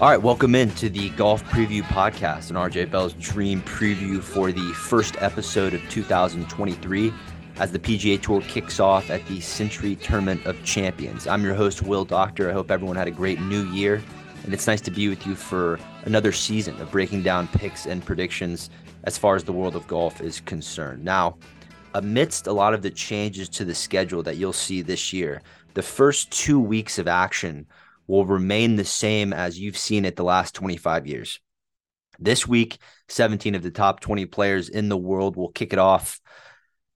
All right, welcome into the Golf Preview Podcast and RJ Bell's dream preview for the first episode of 2023 as the PGA Tour kicks off at the Sentry Tournament of Champions. I'm your host, Will Doctor. I hope everyone had a great new year, and it's nice to be with you for another season of breaking down picks and predictions as far as the world of golf is concerned. Now, amidst a lot of the changes to the schedule that you'll see this year, the first two weeks of action will remain the same as you've seen it the last 25 years. This week, 17 of the top 20 players in the world will kick it off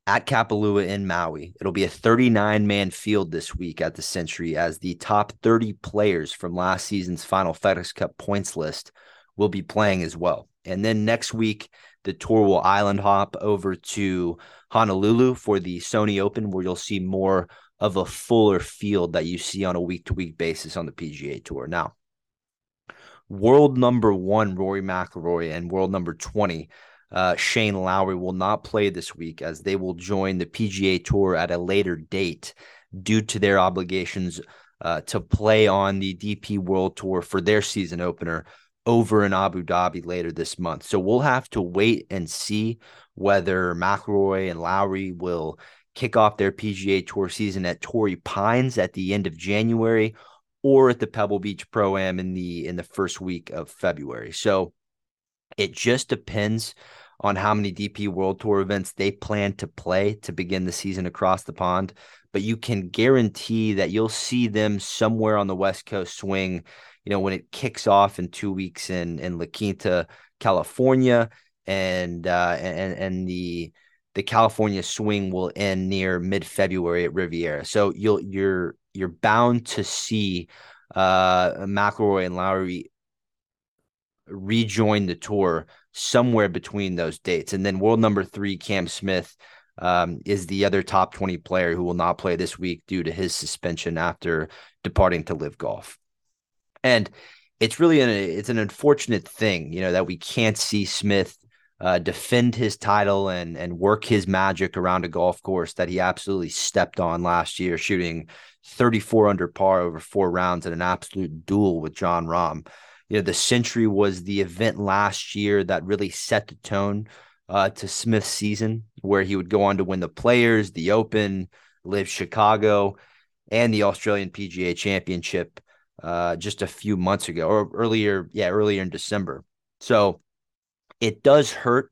at Kapalua in Maui. It'll be a 39 man field this week at the Sentry as the top 30 players from last season's final FedEx Cup points list will be playing as well. And then next week, the tour will island hop over to Honolulu for the Sony Open, where you'll see more of a fuller field that you see on a week to week basis on the PGA Tour. Now, world number one, Rory McIlroy, and world number 20, uh, Shane Lowry, will not play this week as they will join the PGA Tour at a later date due to their obligations uh, to play on the DP World Tour for their season opener over in Abu Dhabi later this month. So we'll have to wait and see whether McIlroy and Lowry will kick off their PGA Tour season at Torrey Pines at the end of January or at the Pebble Beach Pro Am in the in the first week of February. So it just depends on how many DP World Tour events they plan to play to begin the season across the pond, but you can guarantee that you'll see them somewhere on the West Coast swing, you know, when it kicks off in 2 weeks in in La Quinta, California and uh and and the the California swing will end near mid February at Riviera. So you'll you're you're bound to see uh McIlroy and Lowry rejoin the tour somewhere between those dates. And then world number three, Cam Smith, um, is the other top 20 player who will not play this week due to his suspension after departing to LIV golf. And it's really an it's an unfortunate thing, you know, that we can't see Smith uh, defend his title and and work his magic around a golf course that he absolutely stepped on last year, shooting 34 under par over four rounds in an absolute duel with Jon Rahm. You know, the Sentry was the event last year that really set the tone uh, to Smith's season, where he would go on to win the Players, the Open, LIV Chicago, and the Australian PGA Championship uh, just a few months ago, or earlier, yeah, earlier in December. So it does hurt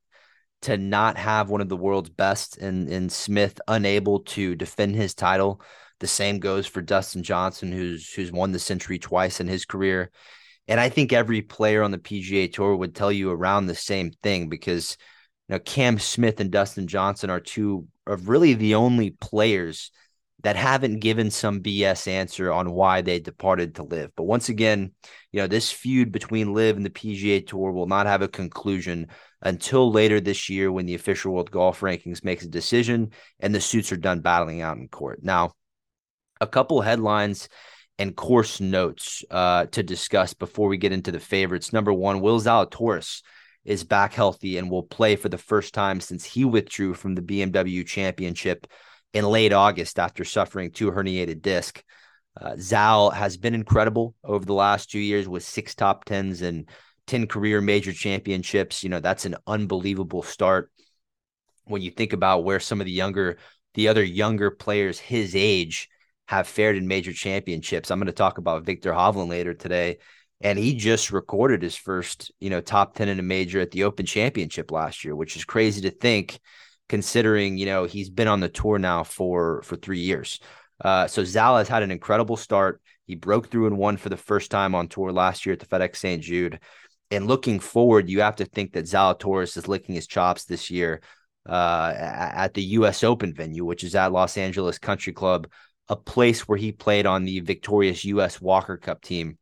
to not have one of the world's best and Smith unable to defend his title. The same goes for Dustin Johnson, who's who's won the Sentry twice in his career. And I think every player on the PGA Tour would tell you around the same thing because you know Cam Smith and Dustin Johnson are two of really the only players that haven't given some BS answer on why they departed to LIV. But once again, you know, this feud between LIV and the PGA Tour will not have a conclusion until later this year when the official world golf rankings makes a decision and the suits are done battling out in court. Now, a couple headlines and course notes uh, to discuss before we get into the favorites. Number one, Will Zalatoris is back healthy and will play for the first time since he withdrew from the BMW Championship in late August after suffering two herniated disc. Uh, Zal has been incredible over the last two years with six top tens and 10 career major championships. You know, that's an unbelievable start when you think about where some of the younger, the other younger players his age have fared in major championships. I'm going to talk about Viktor Hovland later today. And he just recorded his first, you know, top 10 in a major at the Open Championship last year, which is crazy to think considering you know he's been on the tour now for for three years. Uh, so Zal has had an incredible start. He broke through and won for the first time on tour last year at the FedEx St. Jude. And looking forward, you have to think that Zalatoris is licking his chops this year uh, at the U.S. Open venue, which is at Los Angeles Country Club, a place where he played on the victorious U.S. Walker Cup team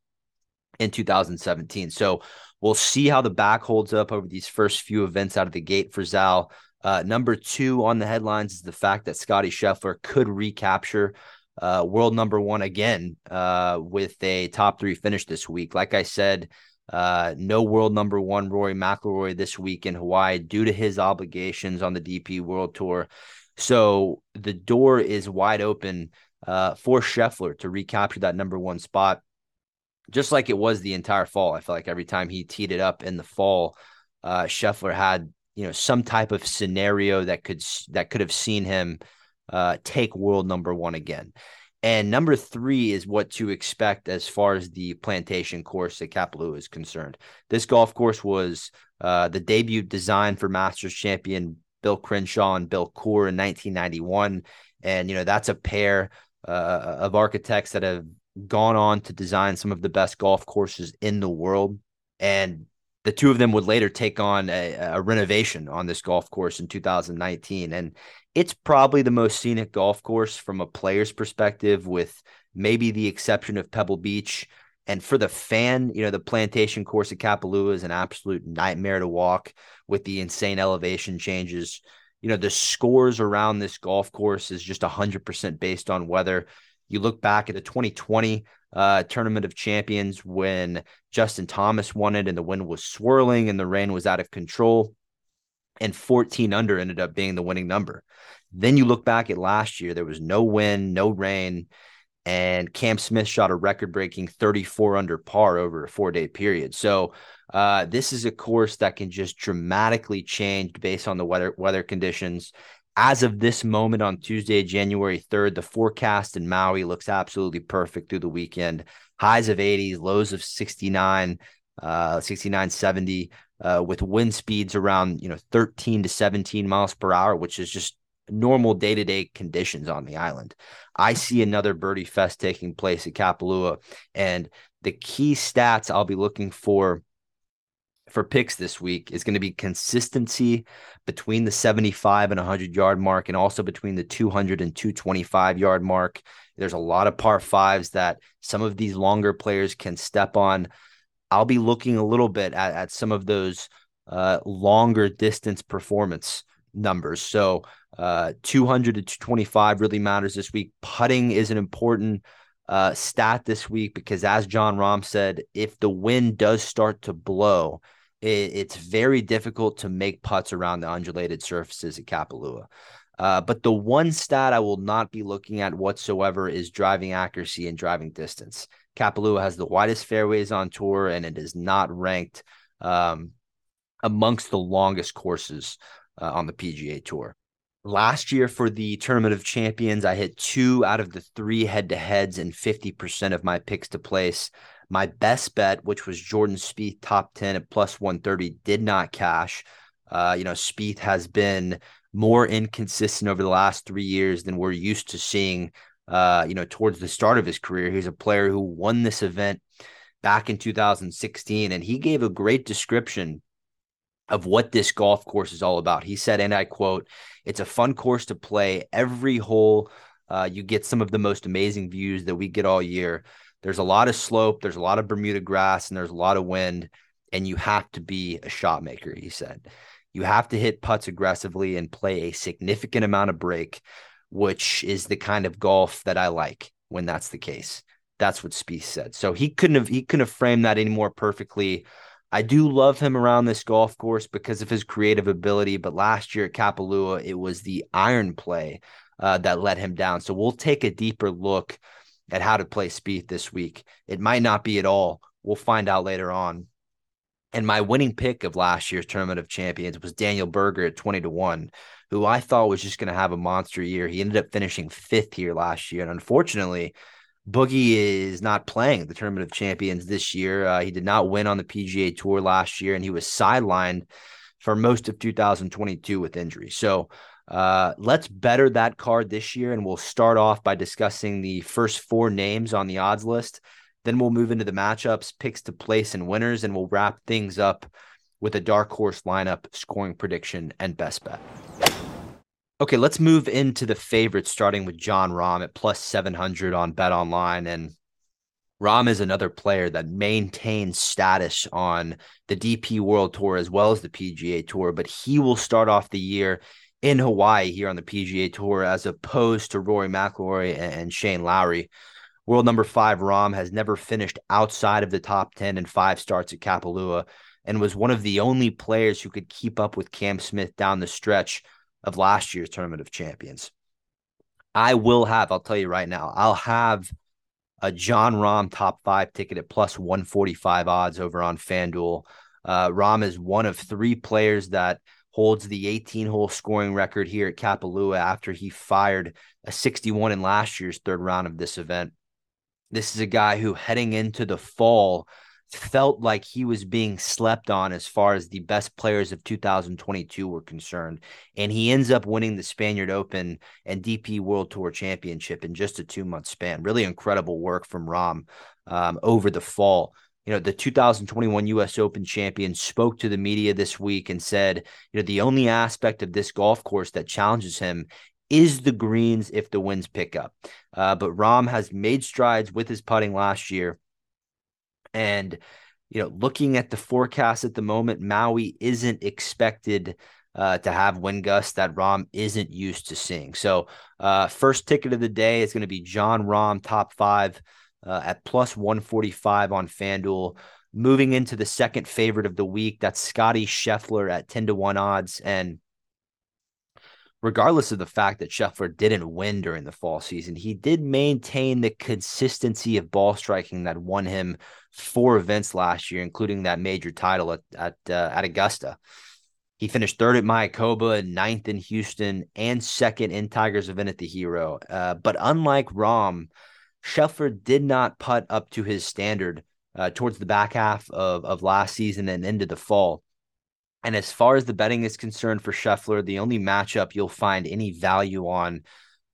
in 2017. So we'll see how the back holds up over these first few events out of the gate for Zal. Uh, number two on the headlines is the fact that Scotty Scheffler could recapture uh, world number one again uh, with a top three finish this week. Like I said, uh, no world number one Rory McIlroy this week in Hawaii due to his obligations on the DP World Tour. So the door is wide open uh, for Scheffler to recapture that number one spot. just like it was the entire fall. I feel like every time he teed it up in the fall, uh, Scheffler had you know some type of scenario that could that could have seen him uh, take world number one again. And number three is what to expect as far as the plantation course at Kapalua is concerned. This golf course was uh, the debut design for Masters champion Bill Crenshaw and Bill Coore in 1991. And, you know, that's a pair uh, of architects that have gone on to design some of the best golf courses in the world. And the two of them would later take on a, a, renovation on this golf course in 2019. And it's probably the most scenic golf course from a player's perspective, with maybe the exception of Pebble Beach. And for the fan, you know, the plantation course at Kapalua is an absolute nightmare to walk with the insane elevation changes. You know, the scores around this golf course is just 100% based on weather. You look back at the 2020 uh, Tournament of Champions when Justin Thomas won it and the wind was swirling and the rain was out of control. And 14 under ended up being the winning number. Then you look back at last year, there was no wind, no rain, and Cam Smith shot a record breaking 34 under par over a four day period. So, uh, this is a course that can just dramatically change based on the weather weather conditions as of this moment on Tuesday, January 3rd, the forecast in Maui looks absolutely perfect through the weekend. Highs of 80s, lows of 69, uh, 69, 70, uh, with wind speeds around, you know, 13 to 17 miles per hour, which is just normal day to day conditions on the island. I see another birdie fest taking place at Kapalua. And the key stats I'll be looking for for picks this week is going to be consistency between the 75 and 100 yard mark and also between the 200 and 225 yard mark. There's a lot of par fives that some of these longer players can step on. I'll be looking a little bit at, at some of those uh, longer distance performance numbers. So uh, 200 to 225 really matters this week. Putting is an important uh, stat this week because, as Jon Rahm said, if the wind does start to blow, it, it's very difficult to make putts around the undulated surfaces at Kapalua. Uh, but the one stat I will not be looking at whatsoever is driving accuracy and driving distance. Kapalua has the widest fairways on tour, and it is not ranked um, amongst the longest courses uh, on the PGA Tour. Last year for the Tournament of Champions, I hit two out of the three head to heads and 50% of my picks to place. My best bet, which was Jordan Spieth top 10 at plus 130, did not cash. Uh, you know, Spieth has been more inconsistent over the last three years than we're used to seeing. Uh, you know, towards the start of his career, he's a player who won this event back in 2016, and he gave a great description of what this golf course is all about. He said, and I quote, "It's a fun course to play. Every hole, uh, you get some of the most amazing views that we get all year." There's a lot of slope, there's a lot of Bermuda grass, and there's a lot of wind, and you have to be a shot maker, he said. You have to hit putts aggressively and play a significant amount of break, which is the kind of golf that I like when that's the case. That's what Spieth said. So he couldn't have he couldn't have framed that any more perfectly. I do love him around this golf course because of his creative ability. But last year at Kapalua, it was the iron play uh, that let him down. So we'll take a deeper look at how to play Spieth this week. It might not be at all. We'll find out later on. And my winning pick of last year's Tournament of Champions was Daniel Berger at 20 to 1, who I thought was just going to have a monster year. He ended up finishing fifth here last year. And unfortunately, Boogie is not playing the Tournament of Champions this year. Uh, he did not win on the PGA Tour last year, and he was sidelined for most of 2022 with injury. So uh, let's better that card this year, and we'll start off by discussing the first four names on the odds list. Then we'll move into the matchups, picks to place, and winners, and we'll wrap things up with a dark horse lineup, scoring prediction, and best bet. Okay, let's move into the favorites, starting with Jon Rahm at plus 700 on Bet Online. And Rahm is another player that maintains status on the DP World Tour as well as the PGA Tour, but he will start off the year in Hawaii here on the PGA Tour, as opposed to Rory McIlroy and Shane Lowry. World number five Rahm has never finished outside of the top 10 in five starts at Kapalua and was one of the only players who could keep up with Cam Smith down the stretch of last year's Tournament of Champions. I will have, I'll tell you right now, I'll have a Jon Rahm top five ticket at plus 145 odds over on FanDuel. Uh, Rahm is one of three players that holds the 18 hole scoring record here at Kapalua after he fired a 61 in last year's third round of this event. This is a guy who, heading into the fall, felt like he was being slept on as far as the best players of 2022 were concerned. And he ends up winning the Spaniard Open and DP World Tour Championship in just a two month span. Really incredible work from Rahm um, over the fall. You know, the 2021 US Open champion spoke to the media this week and said, you know, the only aspect of this golf course that challenges him is the greens if the winds pick up. Uh, but Rahm has made strides with his putting last year and, you know, looking at the forecast at the moment, Maui isn't expected uh, to have wind gusts that Rahm isn't used to seeing. So, uh, first ticket of the day is going to be Jon Rahm, top five uh, at plus 145 on FanDuel. Moving into the second favorite of the week, that's Scotty Scheffler at 10 to 1 odds. And regardless of the fact that Scheffler didn't win during the fall season, he did maintain the consistency of ball striking that won him four events last year, including that major title at at, uh, at Augusta. He finished third at Mayakoba, ninth in Houston, and second in Tiger's event at the Hero. Uh, but unlike Rahm, Scheffler did not putt up to his standard uh, towards the back half of, of last season and into the fall. And as far as the betting is concerned for Scheffler, the only matchup you'll find any value on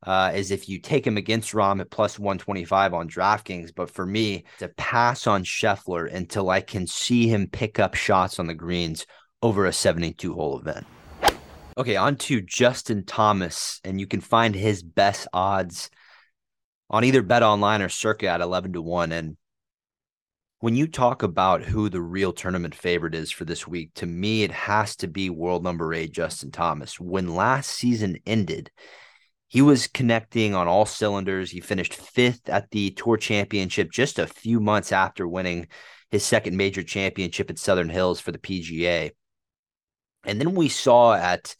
uh, is if you take him against Rahm at plus 125 on DraftKings. But for me, to pass on Scheffler until I can see him pick up shots on the greens over a 72 hole event. Okay, on to Justin Thomas, and you can find his best odds on either Bet Online or Circa at 11 to 1. And when you talk about who the real tournament favorite is for this week, to me, it has to be world number eight, Justin Thomas. When last season ended, he was connecting on all cylinders. He finished fifth at the Tour Championship just a few months after winning his second major championship at Southern Hills for the PGA. And then we saw at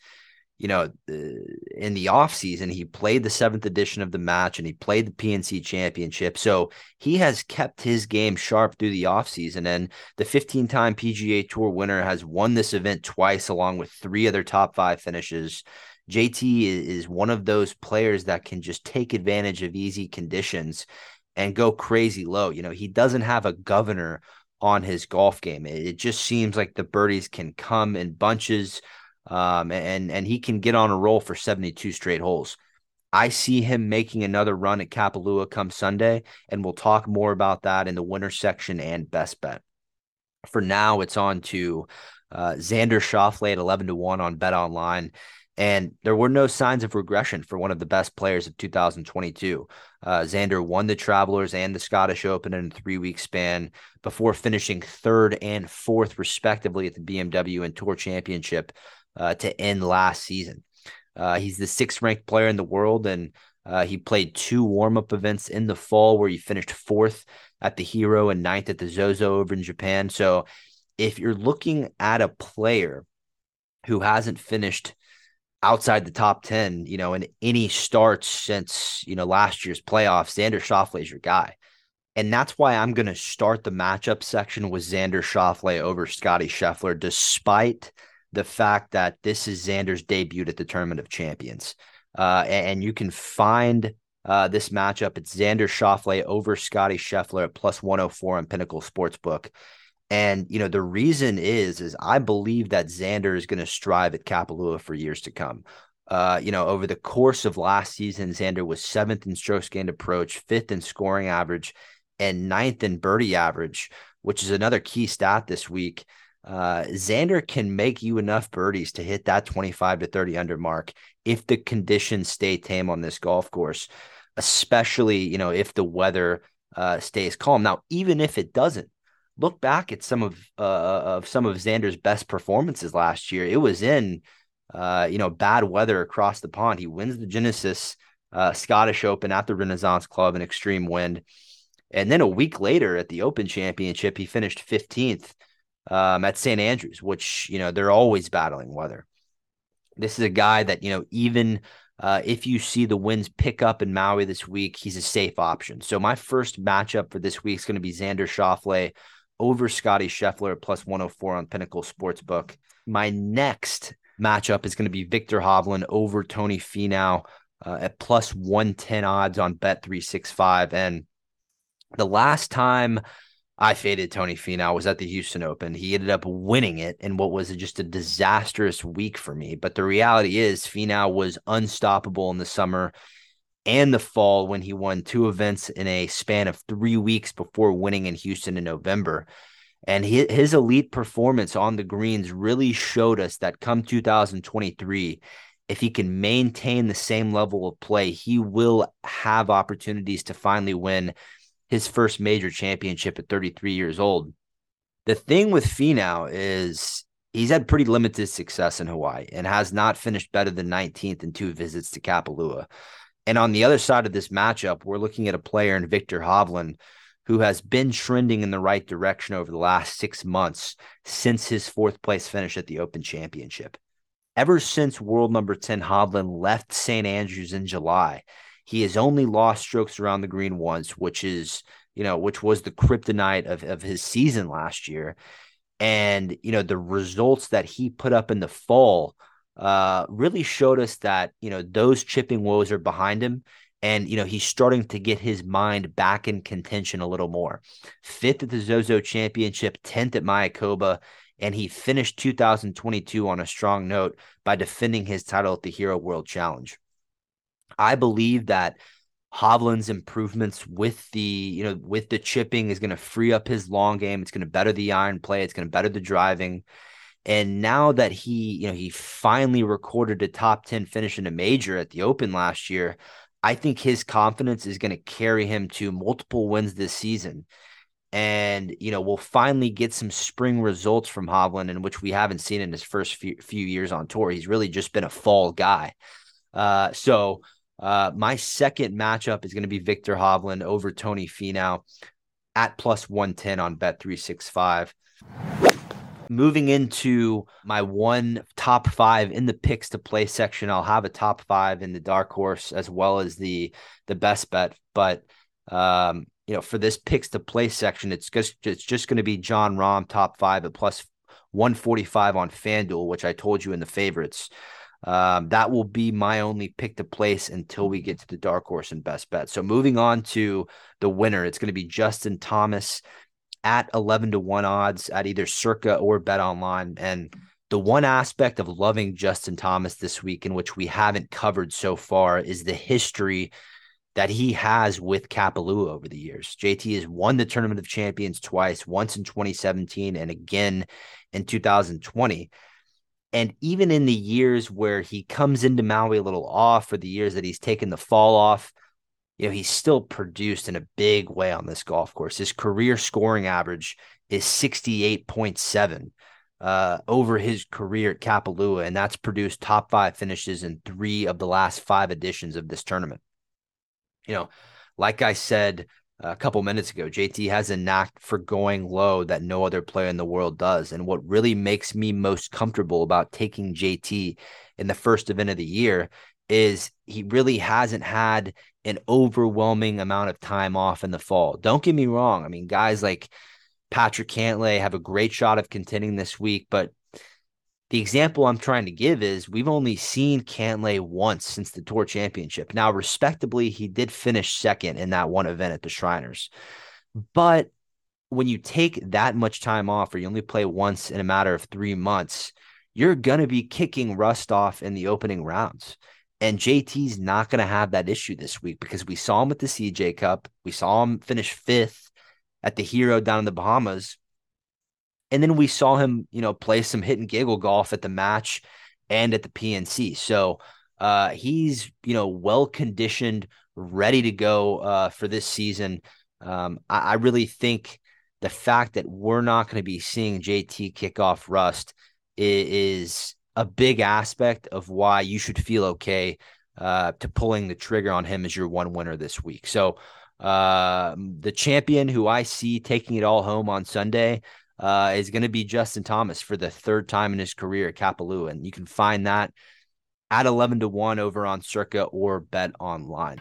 you know, in the offseason, he played the seventh edition of the match and he played the PNC championship. So he has kept his game sharp through the offseason. And the 15 time PGA Tour winner has won this event twice, along with three other top five finishes. JT is one of those players that can just take advantage of easy conditions and go crazy low. You know, he doesn't have a governor on his golf game. It just seems like the birdies can come in bunches um, and and he can get on a roll for 72 straight holes. I see him making another run at Kapalua come Sunday, and we'll talk more about that in the winner section and best bet. For now, it's on to uh, Xander Schauffele at 11 to 1 on Bet Online. And there were no signs of regression for one of the best players of 2022. Uh, Xander won the Travelers and the Scottish Open in a three week span before finishing third and fourth, respectively, at the BMW and Tour Championship uh, to end last season. Uh, he's the sixth ranked player in the world, and uh, he played two warm up events in the fall where he finished fourth at the Hero and ninth at the Zozo over in Japan. So, if you're looking at a player who hasn't finished outside the top 10, you know, in any starts since, you know, last year's playoffs, Xander Schauffele is your guy. And that's why I'm going to start the matchup section with Xander Schauffele over Scotty Scheffler, despite – the fact that this is Xander's debut at the Tournament of Champions. Uh, and, you can find uh, this matchup. It's Xander Schauffele over Scotty Scheffler at plus 104 on Pinnacle Sportsbook. And, you know, the reason is, is I believe that Xander is going to strive at Kapalua for years to come. Uh, you know, over the course of last season, Xander was seventh in strokes gained approach, fifth in scoring average, and ninth in birdie average, which is another key stat this week uh, Xander can make you enough birdies to hit that 25 to 30 under mark if the conditions stay tame on this golf course, especially, you know, if the weather uh, stays calm. Now, even if it doesn't, look back at some of uh, of some of Xander's best performances last year. It was in, uh, you know, bad weather across the pond. He wins the Genesis uh, Scottish Open at the Renaissance Club in extreme wind. And then a week later at the Open Championship, he finished 15th um, at St. Andrews, which, you know, they're always battling weather. This is a guy that, you know, even Uh, if you see the winds pick up in Maui this week, he's a safe option. So my first matchup for this week is going to be Xander Schauffele over Scotty Scheffler at plus 104 on Pinnacle Sportsbook. My next matchup is going to be Viktor Hovland over Tony Finau uh, at plus 110 odds on Bet365. And the last time I faded Tony Finau was at the Houston Open. He ended up winning it in what was just a disastrous week for me. But the reality is, Finau was unstoppable in the summer and the fall when he won two events in a span of three weeks before winning in Houston in November. And his elite performance on the greens really showed us that come 2023, if he can maintain the same level of play, he will have opportunities to finally win his first major championship at 33 years old. The thing with Finau is he's had pretty limited success in Hawaii and has not finished better than 19th in two visits to Kapalua. And on the other side of this matchup, we're looking at a player in Viktor Hovland who has been trending in the right direction over the last six months since his fourth place finish at the Open Championship. Ever since world number 10 Hovland left St. Andrews in July, he has only lost strokes around the green once, which is, you know, which was the kryptonite of, of his season last year. And, you know, the results that he put up in the fall uh, really showed us that, you know, those chipping woes are behind him. And, you know, he's starting to get his mind back in contention a little more. Fifth at the Zozo Championship, 10th at Mayakoba and he finished 2022 on a strong note by defending his title at the Hero World Challenge. I believe that Hovland's improvements with the you know with the chipping is going to free up his long game. It's going to better the iron play. It's going to better the driving. And now that he you know he finally recorded a top ten finish in a major at the Open last year, I think his confidence is going to carry him to multiple wins this season. And you know we'll finally get some spring results from Hovland, in which we haven't seen in his first few, few years on tour. He's really just been a fall guy. Uh, so uh, my second matchup is going to be Viktor Hovland over Tony Finau at plus 110 on Bet365. Moving into my one top five in the picks to play section, I'll have a top five in the dark horse as well as the the best bet. But um, you know, for this picks to play section, it's just it's just going to be Jon Rahm top five at plus 145 on FanDuel, which I told you in the favorites. Um, that will be my only pick to place until we get to the dark horse and best bet. So moving on to the winner, it's going to be Justin Thomas at 11 to 1 odds at either Circa or Bet Online. And the one aspect of loving Justin Thomas this week, in which we haven't covered so far, is the history that he has with Kapalua over the years. JT has won the Tournament of Champions twice, once in 2017 and again in 2020. And even in the years where he comes into Maui a little off, or the years that he's taken the fall off, you know, he's still produced in a big way on this golf course. His career scoring average is 68.7 uh, over his career at Kapalua, and that's produced top five finishes in three of the last five editions of this tournament. You know, like I said a couple minutes ago, JT has a knack for going low that no other player in the world does. And what really makes me most comfortable about taking JT in the first event of the year is he really hasn't had an overwhelming amount of time off in the fall. Don't get me wrong. I mean, guys like Patrick Cantlay have a great shot of contending this week, but the example I'm trying to give is we've only seen Cantlay once since the Tour Championship. Now, respectably, he did finish second in that one event at the Shriners. But when you take that much time off or you only play once in a matter of three months, you're going to be kicking rust off in the opening rounds. And JT's not going to have that issue this week because we saw him at the CJ Cup. We saw him finish fifth at the Hero down in the Bahamas. And then we saw him, you know, play some hit and giggle golf at the match and at the PNC. So uh, he's, you know, well conditioned, ready to go uh, for this season. Um, I, I really think the fact that we're not going to be seeing JT kick off rust is, a big aspect of why you should feel okay uh, to pulling the trigger on him as your one winner this week. So uh, the champion who I see taking it all home on Sunday uh, is going to be Justin Thomas for the third time in his career at Kapalua. And you can find that at 11 to 1 over on Circa or Bet Online.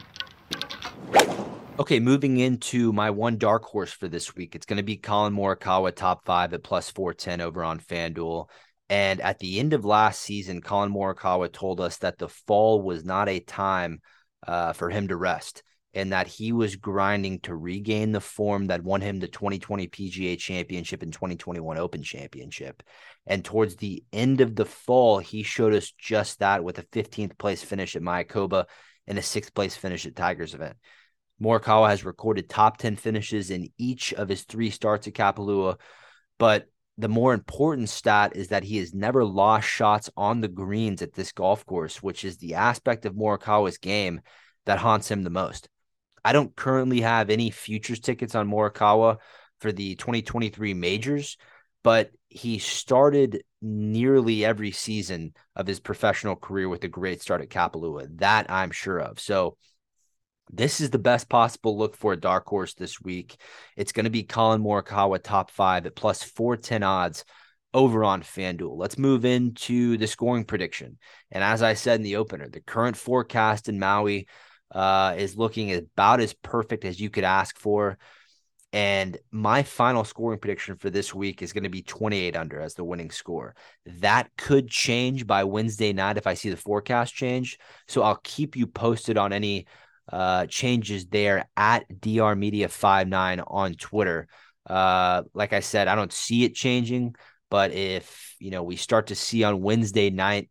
Okay, moving into my one dark horse for this week. It's going to be Collin Morikawa top five at plus 410 over on FanDuel. And at the end of last season, Collin Morikawa told us that the fall was not a time uh, for him to rest and that he was grinding to regain the form that won him the 2020 PGA Championship and 2021 Open Championship. And towards the end of the fall, he showed us just that with a 15th place finish at Mayakoba and a sixth place finish at Tigers event. Morikawa has recorded top 10 finishes in each of his three starts at Kapalua. But the more important stat is that he has never lost shots on the greens at this golf course, which is the aspect of Morikawa's game that haunts him the most. I don't currently have any futures tickets on Morikawa for the 2023 majors, but he started nearly every season of his professional career with a great start at Kapalua. That I'm sure of. So this is the best possible look for a dark horse this week. It's going to be Collin Morikawa top five at plus 410 odds over on FanDuel. Let's move into the scoring prediction. And as I said in the opener, the current forecast in Maui uh, is looking about as perfect as you could ask for. And my final scoring prediction for this week is going to be 28 under as the winning score. That could change by Wednesday night if I see the forecast change. So I'll keep you posted on any uh, changes there at DR Media 59 on Twitter. Uh, like I said, I don't see it changing, but if you know we start to see on Wednesday night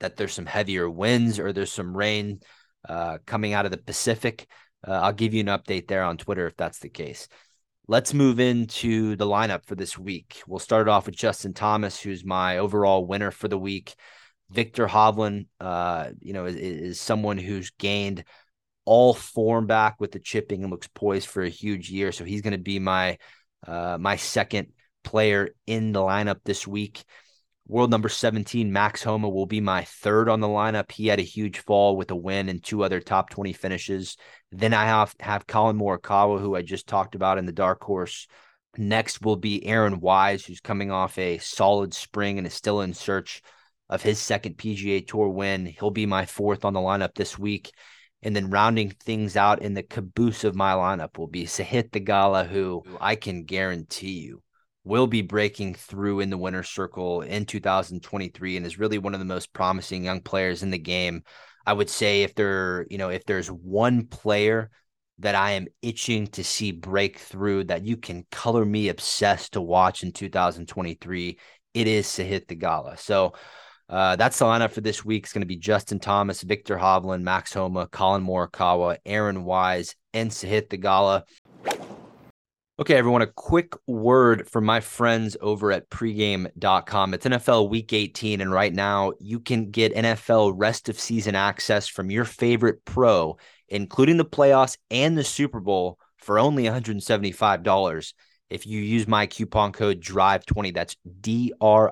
that there's some heavier winds or there's some rain uh, coming out of the Pacific, uh, I'll give you an update there on Twitter if that's the case. Let's move into the lineup for this week. We'll start off with Justin Thomas, who's my overall winner for the week. Viktor Hovland, uh, you know, is, is someone who's gained all form back with the chipping and looks poised for a huge year. So he's going to be my uh, my second player in the lineup this week. World number 17, Max Homa, will be my third on the lineup. He had a huge fall with a win and two other top 20 finishes. Then I have, have Collin Morikawa, who I just talked about in the dark horse. Next will be Aaron Wise, who's coming off a solid spring and is still in search of his second PGA Tour win. He'll be my fourth on the lineup this week. And then rounding things out in the caboose of my lineup will be Sahith Theegala, who I can guarantee you will be breaking through in the winner's circle in 2023 and is really one of the most promising young players in the game. I would say if there, you know, if there's one player that I am itching to see break through that you can color me obsessed to watch in 2023, it is Sahith Theegala. So uh, that's the lineup for this week. It's going to be Justin Thomas, Viktor Hovland, Max Homa, Collin Morikawa, Aaron Wise, and Sahith Theegala. Okay, everyone, a quick word from my friends over at pregame.com. It's NFL week 18, and right now you can get NFL rest of season access from your favorite pro, including the playoffs and the Super Bowl, for only $175 if you use my coupon code drive20 that's d-r-i-v-e-20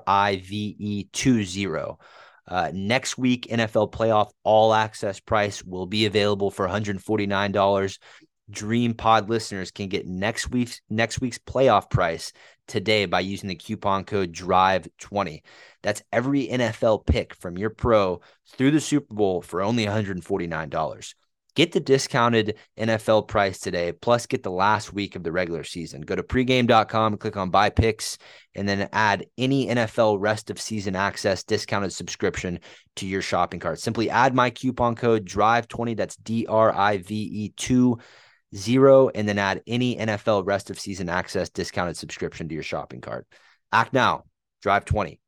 uh, next week nfl playoff all access price will be available for $149 dream pod listeners can get next week's next week's playoff price today by using the coupon code drive20 that's every nfl pick from your pro through the super bowl for only $149 Get the discounted NFL price today, plus get the last week of the regular season. Go to pregame.com, click on buy picks, and then add any NFL rest of season access discounted subscription to your shopping cart. Simply add my coupon code DRIVE20, that's D R I V E 2 zero, and then add any NFL rest of season access discounted subscription to your shopping cart. Act now, drive 20.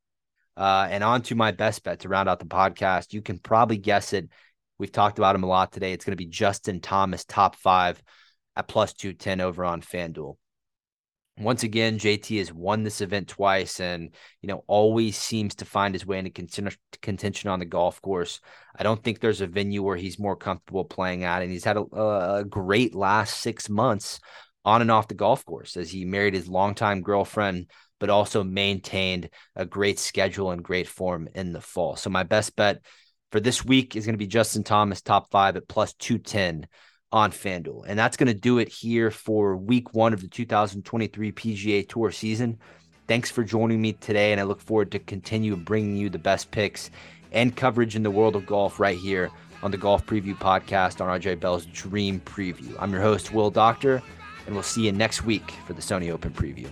Uh, and on to my best bet to round out the podcast. You can probably guess it We've talked about him a lot today. It's going to be Justin Thomas, top five at plus 210 over on FanDuel. Once again, JT has won this event twice and, you know, always seems to find his way into contention on the golf course. I don't think there's a venue where he's more comfortable playing at. And he's had a, a great last six months on and off the golf course as he married his longtime girlfriend, but also maintained a great schedule and great form in the fall. So my best bet for this week is going to be Justin Thomas, top five at plus 210 on FanDuel. And that's going to do it here for week one of the 2023 PGA Tour season. Thanks for joining me today, and I look forward to continue bringing you the best picks and coverage in the world of golf right here on the Golf Preview Podcast on RJ Bell's Dream Preview. I'm your host, Will Doctor, and we'll see you next week for the Sony Open Preview.